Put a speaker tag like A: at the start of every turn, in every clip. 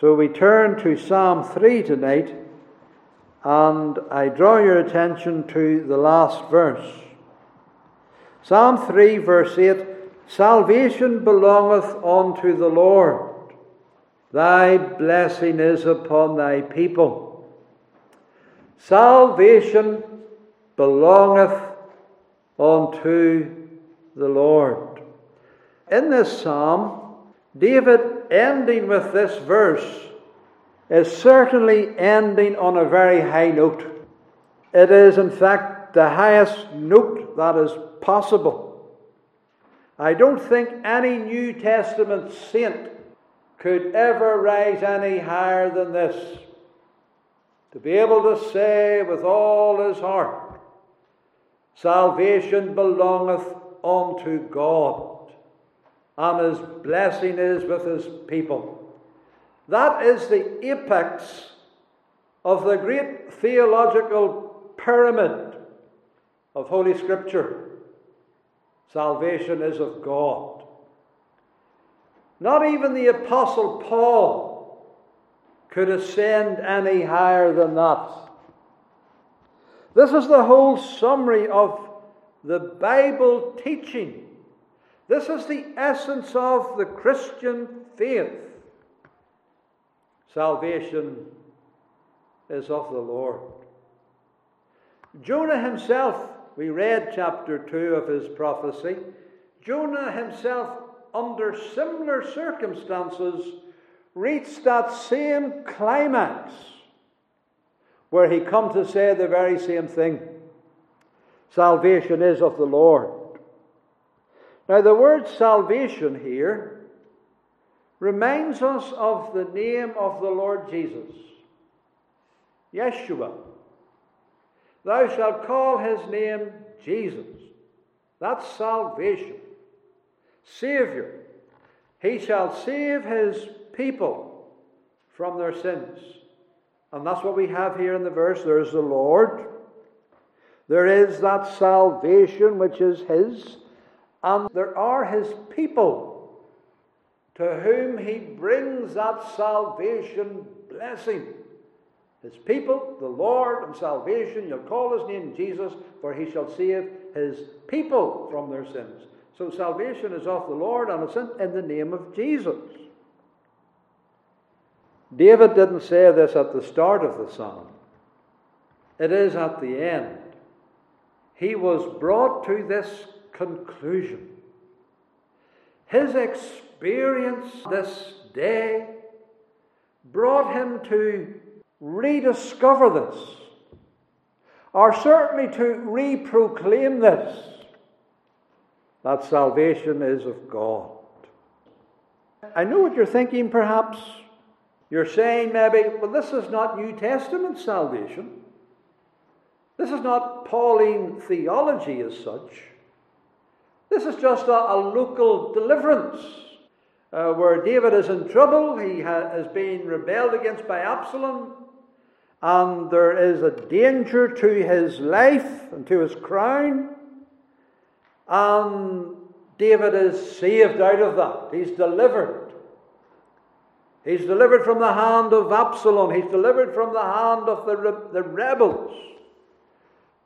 A: So we turn to Psalm 3 tonight, and I draw your attention to the last verse. Psalm 3, verse 8 Salvation belongeth unto the Lord, thy blessing is upon thy people. Salvation belongeth unto the Lord. In this psalm, David ending with this verse is certainly ending on a very high note. It is, in fact, the highest note that is possible. I don't think any New Testament saint could ever rise any higher than this. To be able to say with all his heart, Salvation belongeth unto God, and his blessing is with his people. That is the apex of the great theological pyramid of Holy Scripture. Salvation is of God. Not even the Apostle Paul could ascend any higher than that. This is the whole summary of the Bible teaching. This is the essence of the Christian faith. Salvation is of the Lord. Jonah himself, we read chapter 2 of his prophecy. Jonah himself, under similar circumstances, reached that same climax where he come to say the very same thing. Salvation is of the Lord. Now, the word salvation here reminds us of the name of the Lord Jesus Yeshua. Thou shalt call his name Jesus. That's salvation. Savior. He shall save his people from their sins. And that's what we have here in the verse. There's the Lord. There is that salvation which is his. And there are his people to whom he brings that salvation blessing. His people, the Lord and salvation, you'll call his name Jesus, for he shall save his people from their sins. So salvation is of the Lord and it's in the name of Jesus. David didn't say this at the start of the psalm, it is at the end. He was brought to this conclusion. His experience this day brought him to rediscover this, or certainly to reproclaim this that salvation is of God. I know what you're thinking, perhaps. You're saying maybe, well, this is not New Testament salvation. This is not Pauline theology as such. This is just a, a local deliverance uh, where David is in trouble. He ha- is being rebelled against by Absalom, and there is a danger to his life and to his crown. And David is saved out of that. He's delivered. He's delivered from the hand of Absalom. He's delivered from the hand of the, re- the rebels.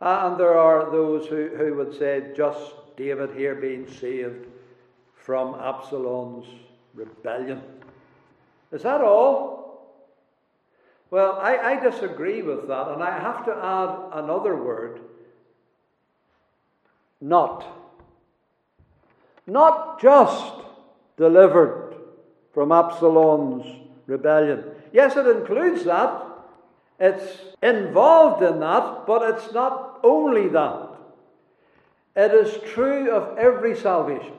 A: And there are those who, who would say just David here being saved from Absalom's rebellion. Is that all? Well, I, I disagree with that, and I have to add another word not. Not just delivered from Absalom's rebellion. Yes, it includes that. It's involved in that, but it's not only that. It is true of every salvation.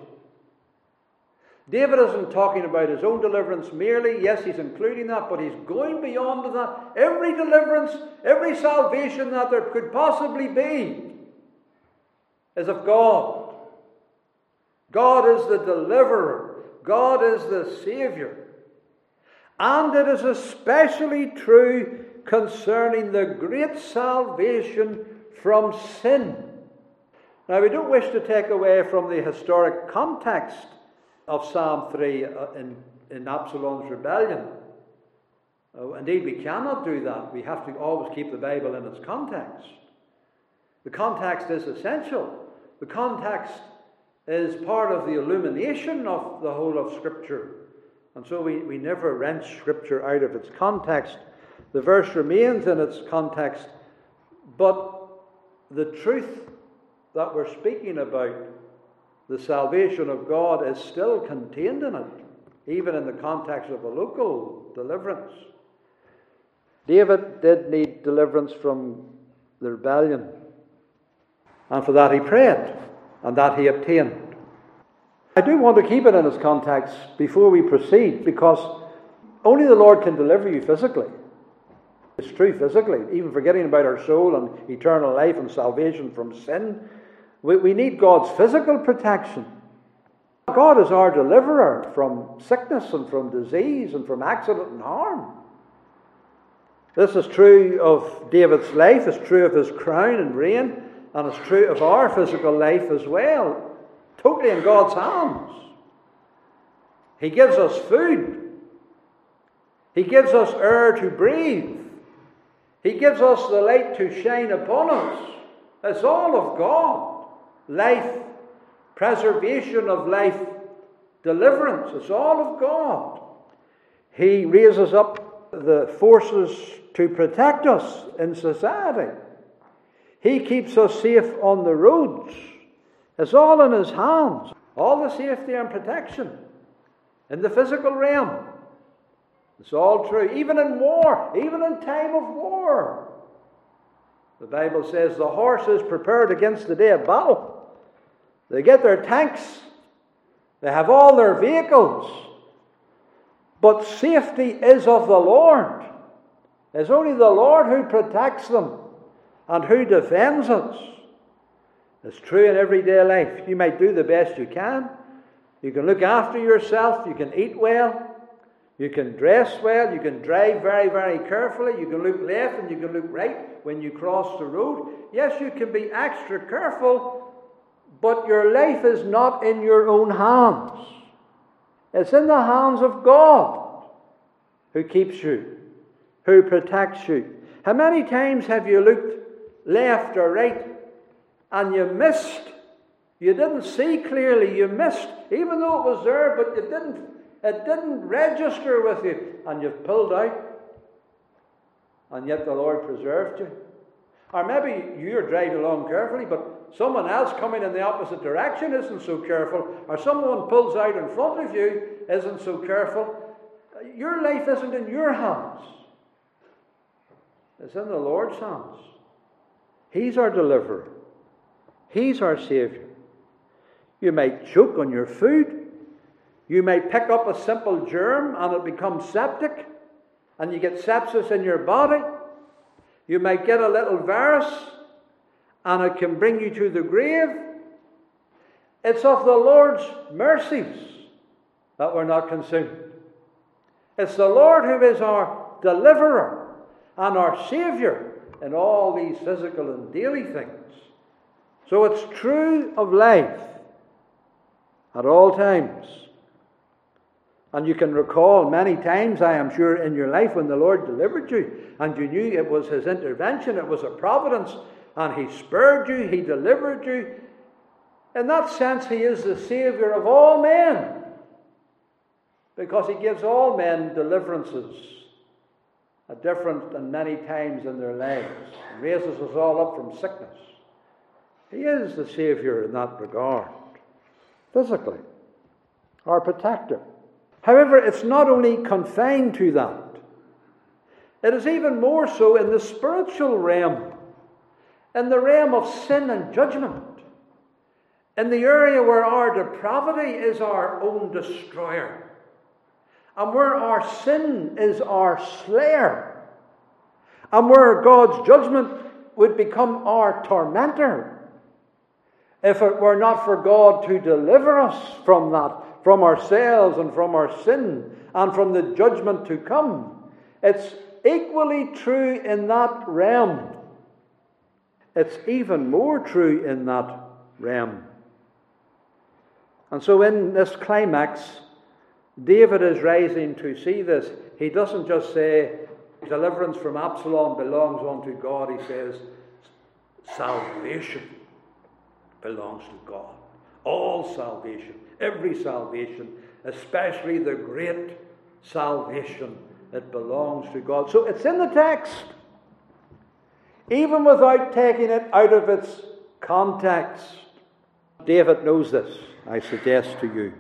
A: David isn't talking about his own deliverance merely. Yes, he's including that, but he's going beyond that. Every deliverance, every salvation that there could possibly be is of God. God is the deliverer, God is the Savior. And it is especially true concerning the great salvation from sin. Now, we don't wish to take away from the historic context of Psalm 3 uh, in, in Absalom's rebellion. Uh, indeed, we cannot do that. We have to always keep the Bible in its context. The context is essential. The context is part of the illumination of the whole of Scripture. And so we, we never wrench Scripture out of its context. The verse remains in its context, but the truth that we're speaking about, the salvation of God, is still contained in it, even in the context of a local deliverance. David did need deliverance from the rebellion, and for that he prayed, and that he obtained. I do want to keep it in its context before we proceed, because only the Lord can deliver you physically. It's true physically, even forgetting about our soul and eternal life and salvation from sin. We, we need God's physical protection. God is our deliverer from sickness and from disease and from accident and harm. This is true of David's life, it's true of his crown and reign, and it's true of our physical life as well. Totally in God's hands. He gives us food. He gives us air to breathe. He gives us the light to shine upon us. It's all of God. Life, preservation of life, deliverance. It's all of God. He raises up the forces to protect us in society. He keeps us safe on the roads. It's all in His hands. All the safety and protection in the physical realm. It's all true, even in war, even in time of war. The Bible says the horse is prepared against the day of battle. They get their tanks, they have all their vehicles. But safety is of the Lord. It's only the Lord who protects them and who defends us. It's true in everyday life. You might do the best you can. You can look after yourself. You can eat well. You can dress well, you can drive very, very carefully, you can look left and you can look right when you cross the road. Yes, you can be extra careful, but your life is not in your own hands. It's in the hands of God who keeps you, who protects you. How many times have you looked left or right and you missed? You didn't see clearly, you missed, even though it was there, but you didn't it didn't register with you, and you've pulled out, and yet the Lord preserved you. Or maybe you're driving along carefully, but someone else coming in the opposite direction isn't so careful, or someone pulls out in front of you isn't so careful. Your life isn't in your hands, it's in the Lord's hands. He's our deliverer, He's our Savior. You might choke on your food. You may pick up a simple germ and it becomes septic, and you get sepsis in your body. You might get a little virus and it can bring you to the grave. It's of the Lord's mercies that we're not consumed. It's the Lord who is our deliverer and our Saviour in all these physical and daily things. So it's true of life at all times. And you can recall many times, I am sure, in your life when the Lord delivered you and you knew it was His intervention, it was a providence, and He spared you, He delivered you. In that sense, He is the Saviour of all men because He gives all men deliverances at different and many times in their lives, and raises us all up from sickness. He is the Saviour in that regard, physically, our protector. However, it's not only confined to that, it is even more so in the spiritual realm, in the realm of sin and judgment, in the area where our depravity is our own destroyer, and where our sin is our slayer, and where God's judgment would become our tormentor. If it were not for God to deliver us from that from ourselves and from our sin and from the judgment to come. It's equally true in that realm. It's even more true in that realm. And so, in this climax, David is rising to see this. He doesn't just say, deliverance from Absalom belongs unto God. He says, salvation belongs to God. All salvation, every salvation, especially the great salvation that belongs to God. So it's in the text. Even without taking it out of its context, David knows this, I suggest to you.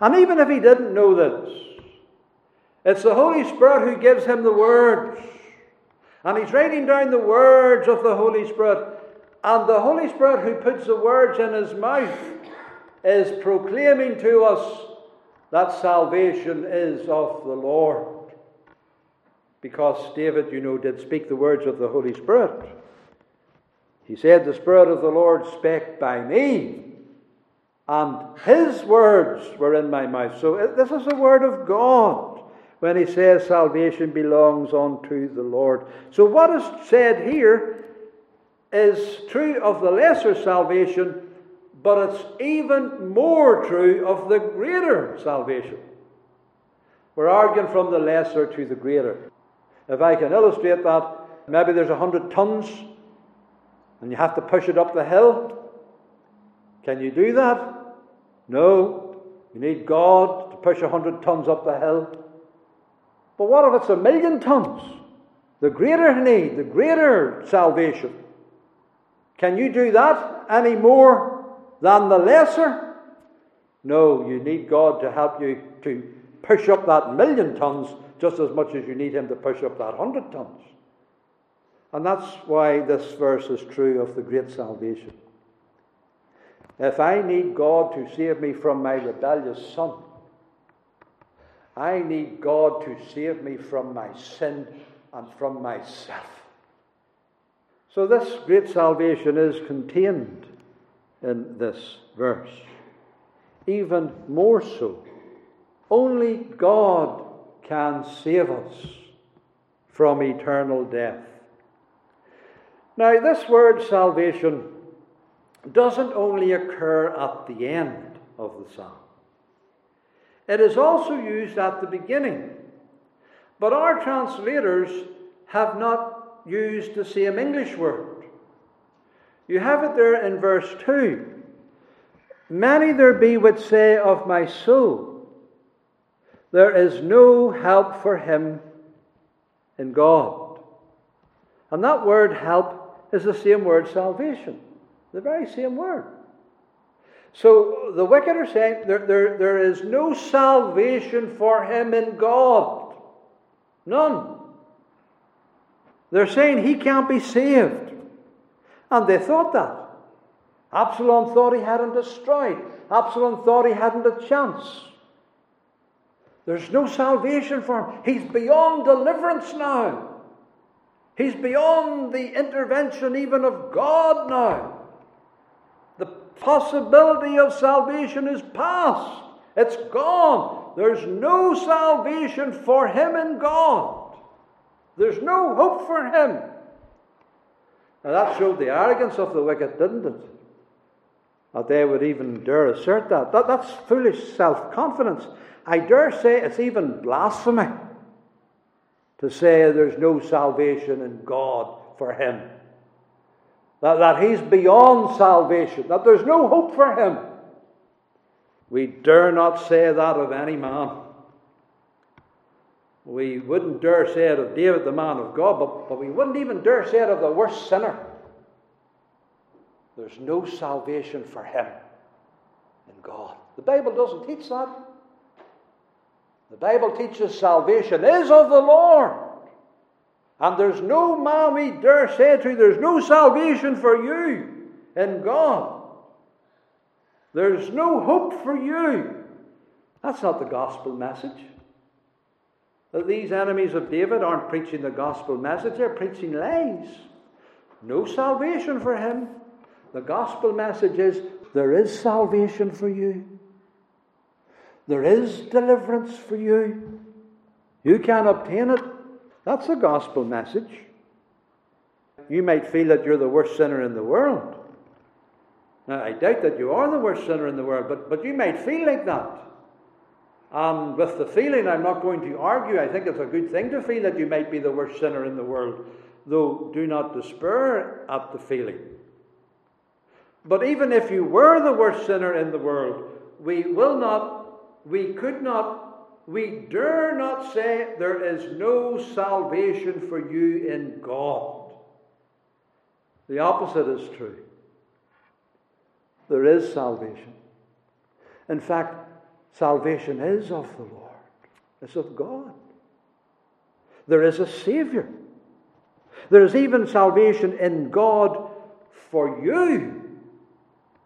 A: And even if he didn't know this, it's the Holy Spirit who gives him the words. And he's writing down the words of the Holy Spirit. And the Holy Spirit who puts the words in his mouth is proclaiming to us that salvation is of the Lord. Because David, you know, did speak the words of the Holy Spirit. He said, The Spirit of the Lord spake by me, and his words were in my mouth. So uh, this is the word of God when he says salvation belongs unto the Lord. So what is said here is true of the lesser salvation, but it's even more true of the greater salvation. We're arguing from the lesser to the greater. If I can illustrate that, maybe there's a hundred tons and you have to push it up the hill. Can you do that? No. You need God to push a hundred tons up the hill. But what if it's a million tons? The greater need, the greater salvation. Can you do that any more than the lesser? No, you need God to help you to push up that million tons just as much as you need Him to push up that hundred tons. And that's why this verse is true of the great salvation. If I need God to save me from my rebellious son, I need God to save me from my sin and from myself. So, this great salvation is contained in this verse. Even more so, only God can save us from eternal death. Now, this word salvation doesn't only occur at the end of the psalm, it is also used at the beginning. But our translators have not used the same English word. You have it there in verse 2. Many there be which say of my soul, There is no help for him in God. And that word help is the same word salvation, the very same word. So the wicked are saying there, there, there is no salvation for him in God. None. They're saying he can't be saved. And they thought that. Absalom thought he had him destroyed. Absalom thought he hadn't a chance. There's no salvation for him. He's beyond deliverance now. He's beyond the intervention even of God now. The possibility of salvation is past, it's gone. There's no salvation for him in God, there's no hope for him. Now that showed the arrogance of the wicked, didn't it? That they would even dare assert that. that that's foolish self confidence. I dare say it's even blasphemy to say there's no salvation in God for him. That, that he's beyond salvation, that there's no hope for him. We dare not say that of any man. We wouldn't dare say it of David, the man of God, but, but we wouldn't even dare say it of the worst sinner. There's no salvation for him in God. The Bible doesn't teach that. The Bible teaches salvation is of the Lord. And there's no man we dare say to, you, there's no salvation for you in God. There's no hope for you. That's not the gospel message. That these enemies of David aren't preaching the gospel message, they're preaching lies. No salvation for him. The gospel message is there is salvation for you. There is deliverance for you. You can obtain it. That's the gospel message. You might feel that you're the worst sinner in the world. Now, I doubt that you are the worst sinner in the world, but, but you might feel like that. And with the feeling, I'm not going to argue. I think it's a good thing to feel that you might be the worst sinner in the world, though do not despair at the feeling. But even if you were the worst sinner in the world, we will not, we could not, we dare not say there is no salvation for you in God. The opposite is true. There is salvation. In fact, salvation is of the Lord, it's of God. There is a Savior. There is even salvation in God for you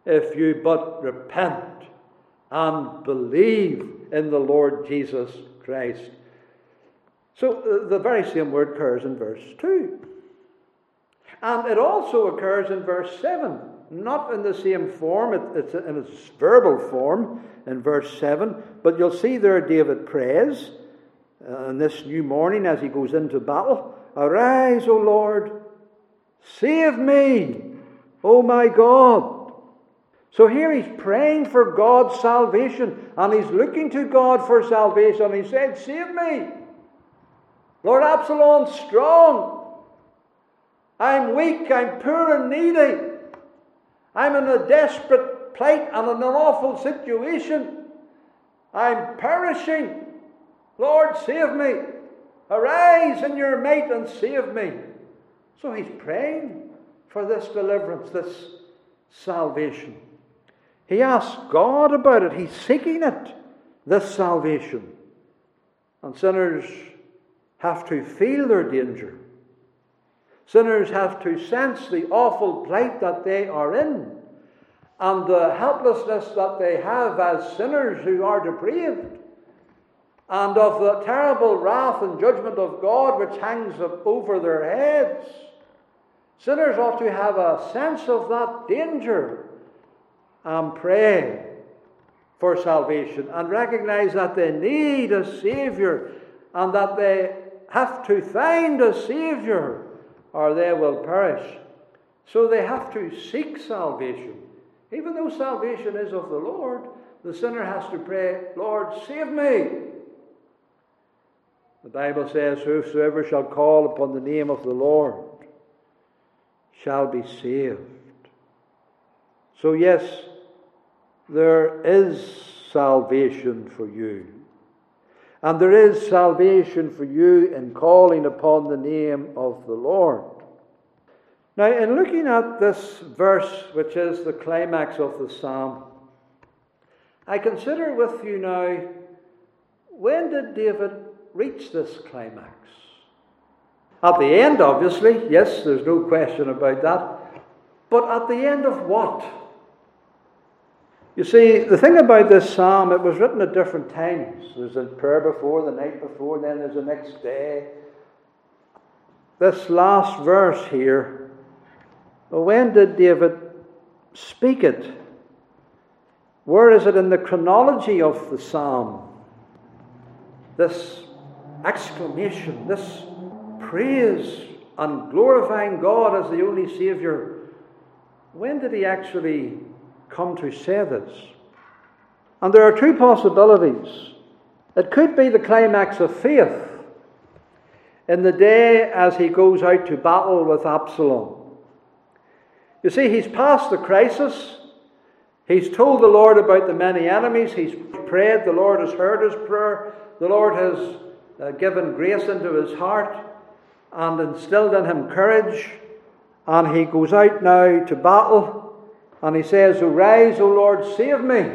A: if you but repent and believe in the Lord Jesus Christ. So uh, the very same word occurs in verse 2. And it also occurs in verse 7, not in the same form, it's in its verbal form in verse 7, but you'll see there David prays uh, this new morning as he goes into battle Arise, O Lord, save me, O my God. So here he's praying for God's salvation and he's looking to God for salvation. He said, Save me. Lord Absalom's strong. I'm weak, I'm poor and needy. I'm in a desperate plight and in an awful situation. I'm perishing. Lord, save me. Arise in your might and save me. So he's praying for this deliverance, this salvation. He asks God about it. He's seeking it, this salvation. And sinners have to feel their danger. Sinners have to sense the awful plight that they are in and the helplessness that they have as sinners who are depraved, and of the terrible wrath and judgment of God which hangs over their heads. Sinners ought to have a sense of that danger and pray for salvation and recognize that they need a Savior and that they have to find a Savior or they will perish. So they have to seek salvation. Even though salvation is of the Lord, the sinner has to pray, Lord, save me. The Bible says, Whosoever shall call upon the name of the Lord shall be saved. So, yes, there is salvation for you. And there is salvation for you in calling upon the name of the Lord. Now, in looking at this verse, which is the climax of the psalm, I consider with you now when did David reach this climax? At the end, obviously, yes, there's no question about that. But at the end of what? You see, the thing about this psalm, it was written at different times. There's a prayer before, the night before, then there's the next day. This last verse here, when did David speak it? Where is it in the chronology of the psalm? This exclamation, this praise and glorifying God as the only Saviour. When did he actually come to say this. And there are two possibilities. It could be the climax of faith in the day as he goes out to battle with Absalom. You see, he's past the crisis. He's told the Lord about the many enemies. He's prayed. The Lord has heard his prayer. The Lord has uh, given grace into his heart and instilled in him courage. And he goes out now to battle. And he says, Arise, O Lord, save me.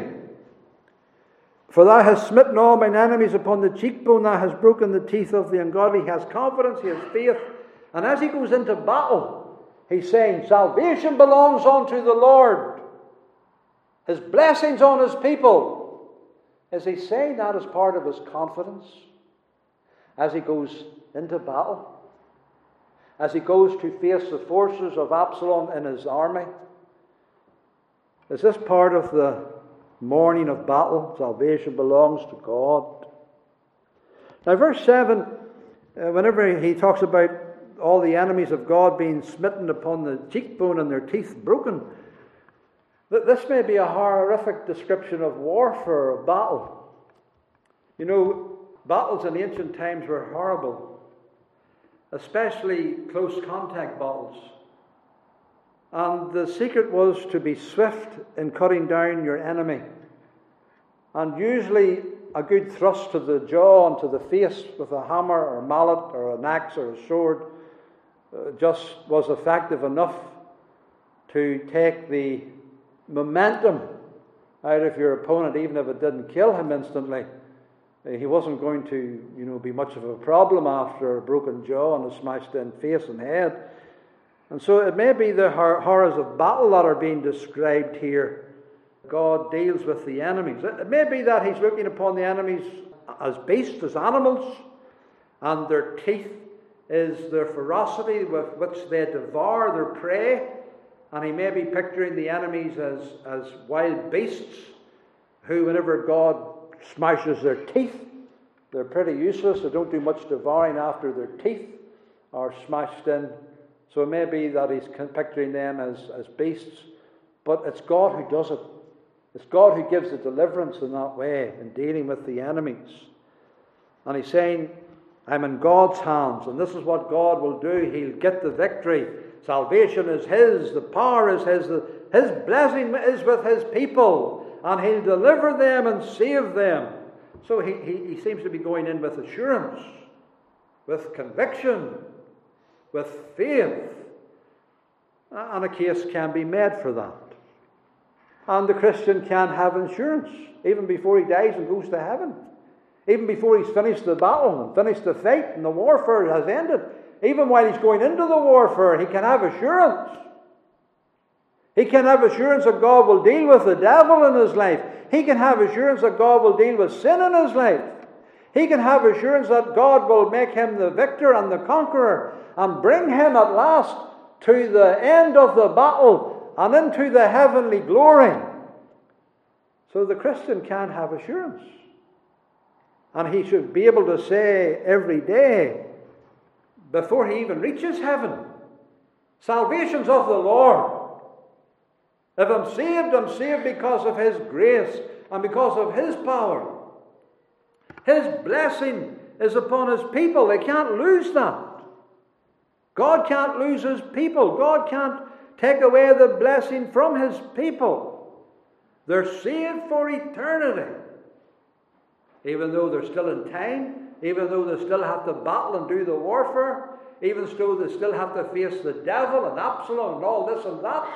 A: For thou hast smitten all mine enemies upon the cheekbone, thou hast broken the teeth of the ungodly. He has confidence, he has faith. And as he goes into battle, he's saying, Salvation belongs unto the Lord. His blessings on his people. Is he saying that as part of his confidence? As he goes into battle? As he goes to face the forces of Absalom in his army? Is this part of the morning of battle? Salvation belongs to God. Now, verse 7, uh, whenever he talks about all the enemies of God being smitten upon the cheekbone and their teeth broken, this may be a horrific description of warfare, of battle. You know, battles in ancient times were horrible, especially close contact battles. And the secret was to be swift in cutting down your enemy. And usually, a good thrust to the jaw and to the face with a hammer or mallet or an axe or a sword uh, just was effective enough to take the momentum out of your opponent, even if it didn't kill him instantly. Uh, he wasn't going to, you know, be much of a problem after a broken jaw and a smashed in face and head. And so it may be the horrors of battle that are being described here. God deals with the enemies. It may be that He's looking upon the enemies as beasts, as animals, and their teeth is their ferocity with which they devour their prey. And He may be picturing the enemies as, as wild beasts who, whenever God smashes their teeth, they're pretty useless. They don't do much devouring after their teeth are smashed in so it may be that he's picturing them as, as beasts, but it's God who does it. It's God who gives the deliverance in that way in dealing with the enemies. And he's saying, I'm in God's hands, and this is what God will do. He'll get the victory. Salvation is His, the power is His, His blessing is with His people, and He'll deliver them and save them. So he, he, he seems to be going in with assurance, with conviction, with faith. And a case can be made for that. And the Christian can have insurance even before he dies and goes to heaven. Even before he's finished the battle and finished the fight and the warfare has ended. Even while he's going into the warfare, he can have assurance. He can have assurance that God will deal with the devil in his life. He can have assurance that God will deal with sin in his life. He can have assurance that God will make him the victor and the conqueror and bring him at last to the end of the battle and into the heavenly glory. So the Christian can have assurance. And he should be able to say every day, before he even reaches heaven, Salvation's of the Lord. If I'm saved, I'm saved because of His grace and because of His power. His blessing is upon His people. They can't lose that. God can't lose His people. God can't take away the blessing from His people. They're saved for eternity. Even though they're still in time, even though they still have to battle and do the warfare, even though they still have to face the devil and Absalom and all this and that,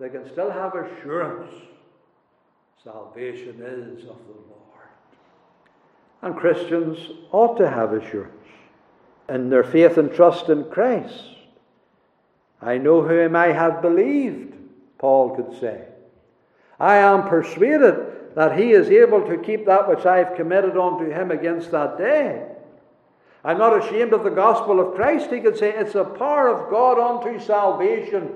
A: they can still have assurance. Salvation is of the Lord. And Christians ought to have assurance in their faith and trust in Christ. I know whom I have believed, Paul could say. I am persuaded that he is able to keep that which I have committed unto him against that day. I'm not ashamed of the gospel of Christ. He could say it's a power of God unto salvation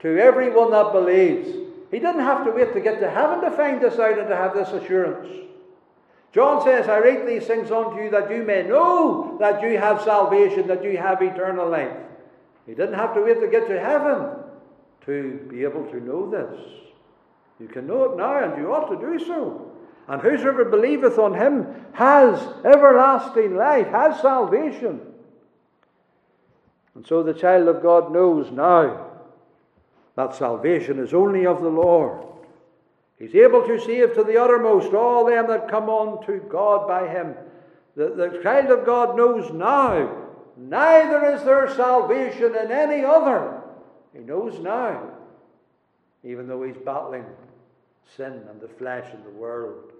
A: to everyone that believes. He didn't have to wait to get to heaven to find this out and to have this assurance. John says, I write these things unto you that you may know that you have salvation, that you have eternal life. He didn't have to wait to get to heaven to be able to know this. You can know it now, and you ought to do so. And whosoever believeth on him has everlasting life, has salvation. And so the child of God knows now that salvation is only of the Lord. He's able to save to the uttermost all them that come on to God by him. The, the child of God knows now, neither is there salvation in any other. He knows now, even though he's battling sin and the flesh and the world.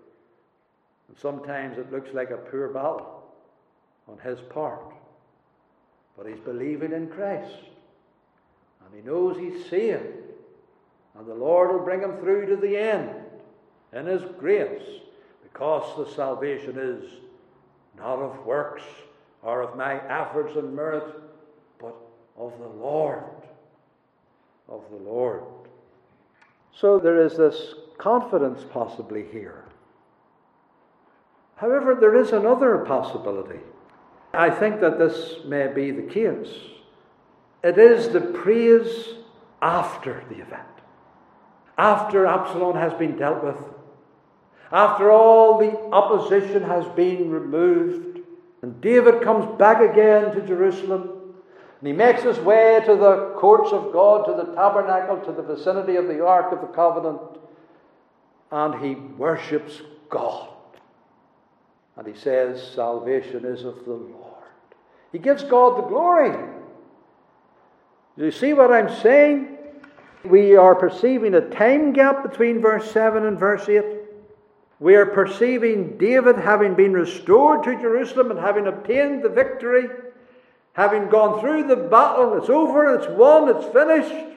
A: And sometimes it looks like a poor battle on his part. But he's believing in Christ. And he knows he's saved. And the Lord will bring him through to the end in his grace, because the salvation is not of works or of my efforts and merit, but of the Lord. Of the Lord. So there is this confidence possibly here. However, there is another possibility. I think that this may be the case. It is the praise after the event after Absalom has been dealt with, After all the opposition has been removed, and David comes back again to Jerusalem, and he makes his way to the courts of God, to the tabernacle, to the vicinity of the Ark of the Covenant, and he worships God. And he says, Salvation is of the Lord. He gives God the glory. Do you see what I'm saying? We are perceiving a time gap between verse 7 and verse 8. We are perceiving David having been restored to Jerusalem and having obtained the victory, having gone through the battle. It's over, it's won, it's finished.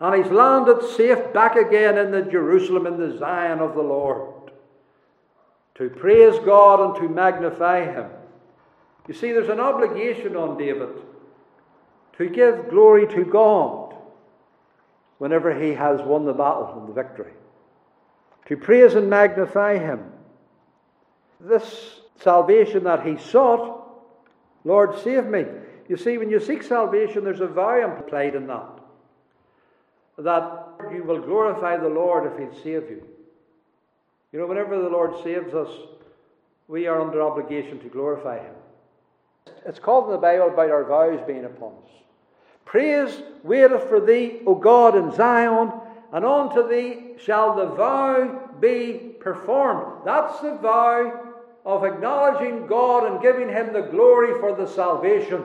A: And he's landed safe back again in the Jerusalem, in the Zion of the Lord, to praise God and to magnify Him. You see, there's an obligation on David to give glory to God whenever he has won the battle and the victory, to praise and magnify Him. This salvation that he sought, Lord, save me. You see, when you seek salvation, there's a vow implied in that. That you will glorify the Lord if He'll save you. You know, whenever the Lord saves us, we are under obligation to glorify Him. It's called in the Bible about our vows being upon us. Praise waiteth for thee, O God, in Zion, and unto thee shall the vow be performed. That's the vow of acknowledging God and giving Him the glory for the salvation.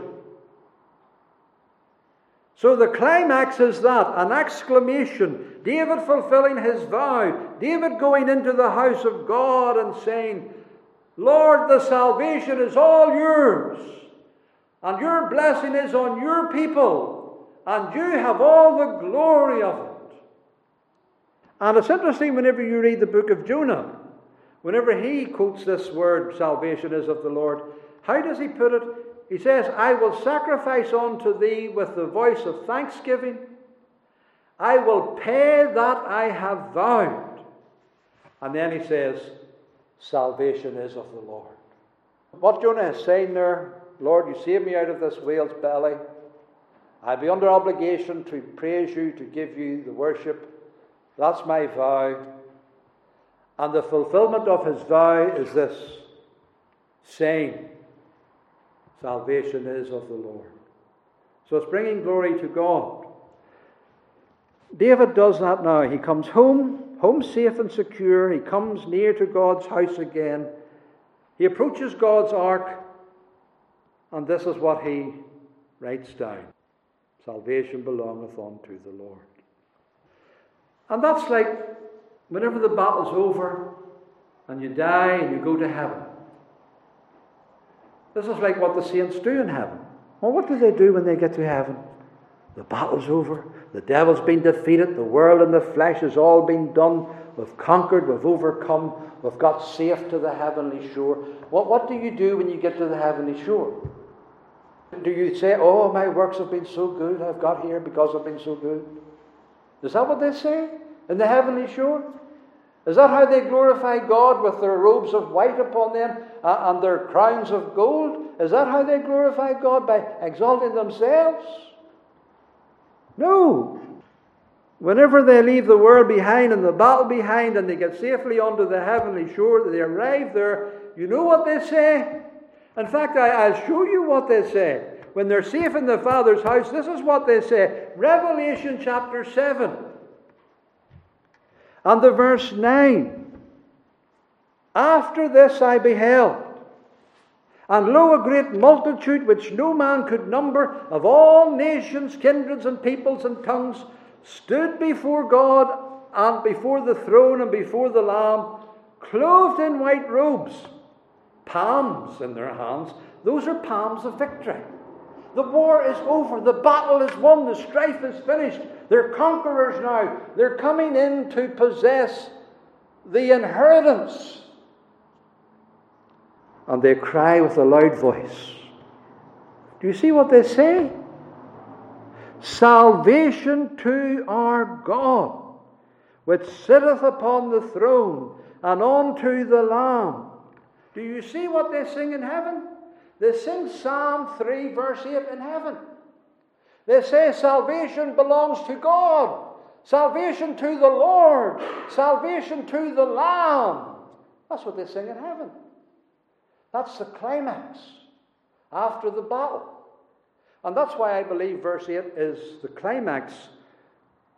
A: So the climax is that an exclamation. David fulfilling his vow. David going into the house of God and saying, Lord, the salvation is all yours, and your blessing is on your people, and you have all the glory of it. And it's interesting whenever you read the book of Jonah, whenever he quotes this word, salvation is of the Lord, how does he put it? He says, I will sacrifice unto thee with the voice of thanksgiving. I will pay that I have vowed. And then he says, Salvation is of the Lord. What Jonah is saying there, Lord, you saved me out of this whale's belly. I'll be under obligation to praise you, to give you the worship. That's my vow. And the fulfillment of his vow is this saying, Salvation is of the Lord. So it's bringing glory to God. David does that now. He comes home home safe and secure. He comes near to God's house again. He approaches God's ark, and this is what he writes down Salvation belongeth unto the Lord. And that's like whenever the battle's over and you die and you go to heaven. This is like what the saints do in heaven. Well, what do they do when they get to heaven? The battle's over. The devil's been defeated. The world and the flesh has all been done. We've conquered. We've overcome. We've got safe to the heavenly shore. What, what do you do when you get to the heavenly shore? Do you say, Oh, my works have been so good. I've got here because I've been so good? Is that what they say in the heavenly shore? Is that how they glorify God with their robes of white upon them uh, and their crowns of gold? Is that how they glorify God by exalting themselves? No. Whenever they leave the world behind and the battle behind and they get safely onto the heavenly shore, they arrive there, you know what they say? In fact, I, will show you what they say. When they're safe in the Father's house, this is what they say. Revelation chapter 7 and the verse 9. After this I beheld, and lo, a great multitude which no man could number, of all nations, kindreds, and peoples and tongues, stood before God and before the throne and before the Lamb, clothed in white robes, palms in their hands. Those are palms of victory. The war is over. The battle is won. The strife is finished. They're conquerors now. They're coming in to possess the inheritance and they cry with a loud voice. Do you see what they say? Salvation to our God, which sitteth upon the throne, and unto the Lamb. Do you see what they sing in heaven? They sing Psalm 3, verse 8 in heaven. They say salvation belongs to God. salvation to the Lord, salvation to the Lamb. That's what they sing in heaven. That's the climax after the battle. And that's why I believe verse 8 is the climax.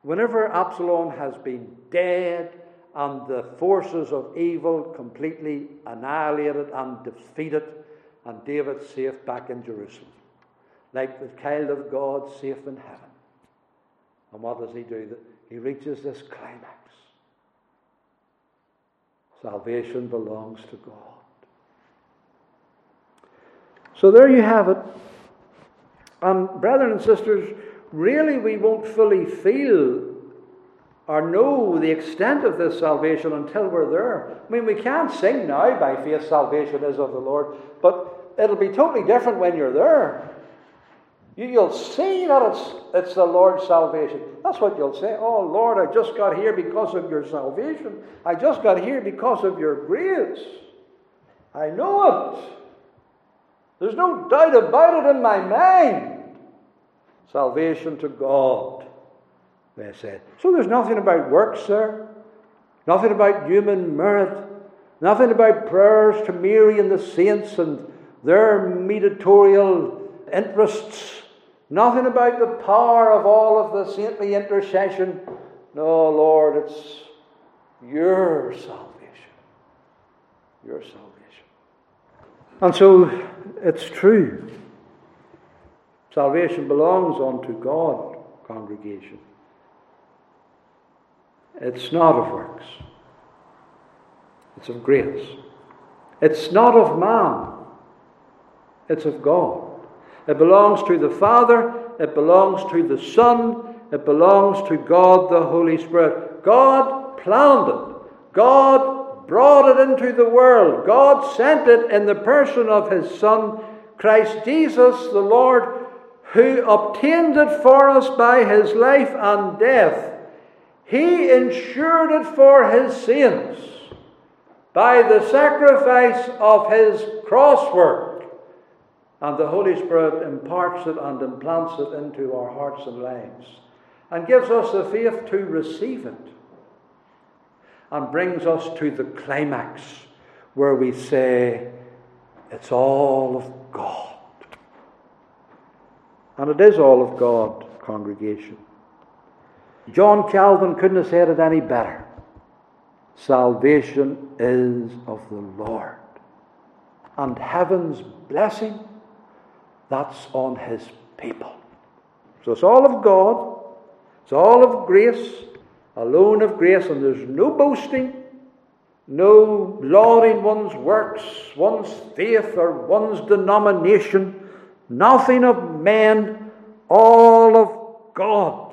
A: Whenever Absalom has been dead and the forces of evil completely annihilated and defeated, and David safe back in Jerusalem, like the child of God safe in heaven. And what does he do? He reaches this climax. Salvation belongs to God. So there you have it. And, brethren and sisters, really we won't fully feel or know the extent of this salvation until we're there. I mean, we can't sing now, by faith, salvation is of the Lord, but it'll be totally different when you're there. You'll see that it's, it's the Lord's salvation. That's what you'll say. Oh, Lord, I just got here because of your salvation. I just got here because of your grace. I know it. There's no doubt about it in my mind. Salvation to God, they said. So there's nothing about works, sir. Nothing about human merit. Nothing about prayers to Mary and the saints and their mediatorial interests. Nothing about the power of all of the saintly intercession. No, Lord, it's your salvation. Your salvation. And so it's true. Salvation belongs unto God, congregation. It's not of works, it's of grace. It's not of man, it's of God. It belongs to the Father, it belongs to the Son, it belongs to God the Holy Spirit. God planned it, God brought it into the world, God sent it in the person of His Son, Christ Jesus the Lord, who obtained it for us by His life and death. He ensured it for His saints by the sacrifice of His cross work. And the Holy Spirit imparts it and implants it into our hearts and lives and gives us the faith to receive it and brings us to the climax where we say, It's all of God. And it is all of God, congregation. John Calvin couldn't have said it any better. Salvation is of the Lord. And heaven's blessing that's on his people. So it's all of God, it's all of grace, alone of grace, and there's no boasting, no lauding one's works, one's faith, or one's denomination, nothing of men, all of God.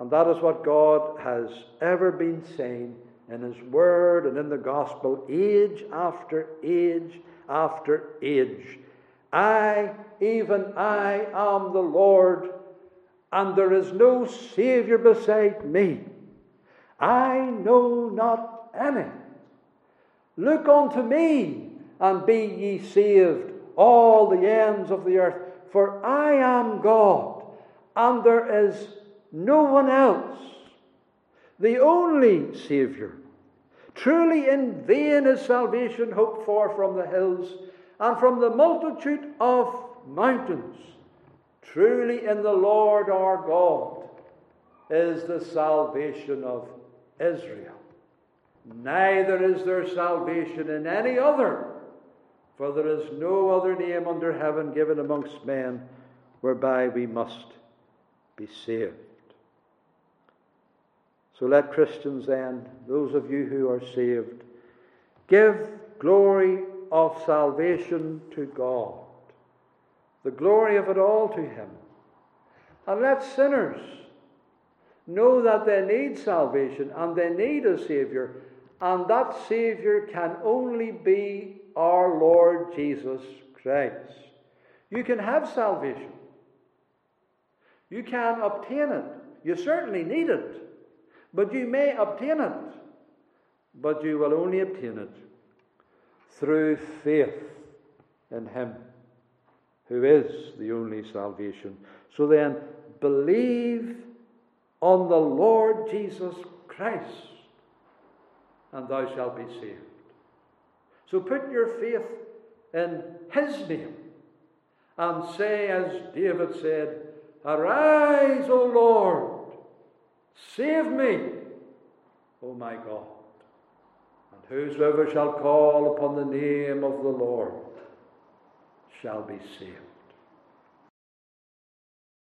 A: And that is what God has ever been saying in His Word and in the Gospel, age after age after age. I, even I, am the Lord, and there is no Saviour beside me. I know not any. Look unto me, and be ye saved, all the ends of the earth, for I am God, and there is no one else, the only Saviour. Truly in vain is salvation hoped for from the hills and from the multitude of mountains. Truly in the Lord our God is the salvation of Israel. Neither is there salvation in any other, for there is no other name under heaven given amongst men whereby we must be saved. So let Christians then, those of you who are saved, give glory of salvation to God, the glory of it all to Him. And let sinners know that they need salvation and they need a Savior, and that Savior can only be our Lord Jesus Christ. You can have salvation, you can obtain it. You certainly need it, but you may obtain it, but you will only obtain it through faith in Him, who is the only salvation. So then, believe on the Lord Jesus Christ, and thou shalt be saved. So put your faith in His name and say, as David said, Arise, O Lord, save me, O my God. And whosoever shall call upon the name of the Lord shall be saved.